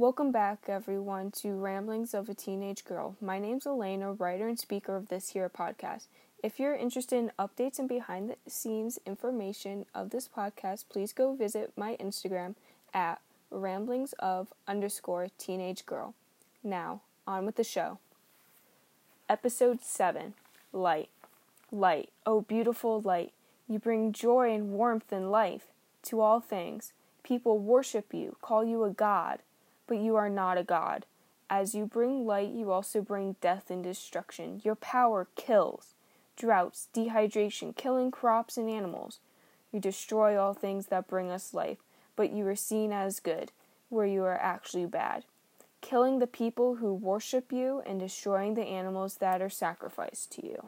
Welcome back, everyone, to Ramblings of a Teenage Girl. My name's Elena, writer and speaker of this here podcast. If you're interested in updates and behind the scenes information of this podcast, please go visit my Instagram at ramblings of underscore teenage girl. Now, on with the show. Episode 7 Light. Light, oh beautiful light, you bring joy and warmth and life to all things. People worship you, call you a god but you are not a god. As you bring light, you also bring death and destruction. Your power kills. Droughts, dehydration, killing crops and animals. You destroy all things that bring us life, but you are seen as good, where you are actually bad. Killing the people who worship you and destroying the animals that are sacrificed to you.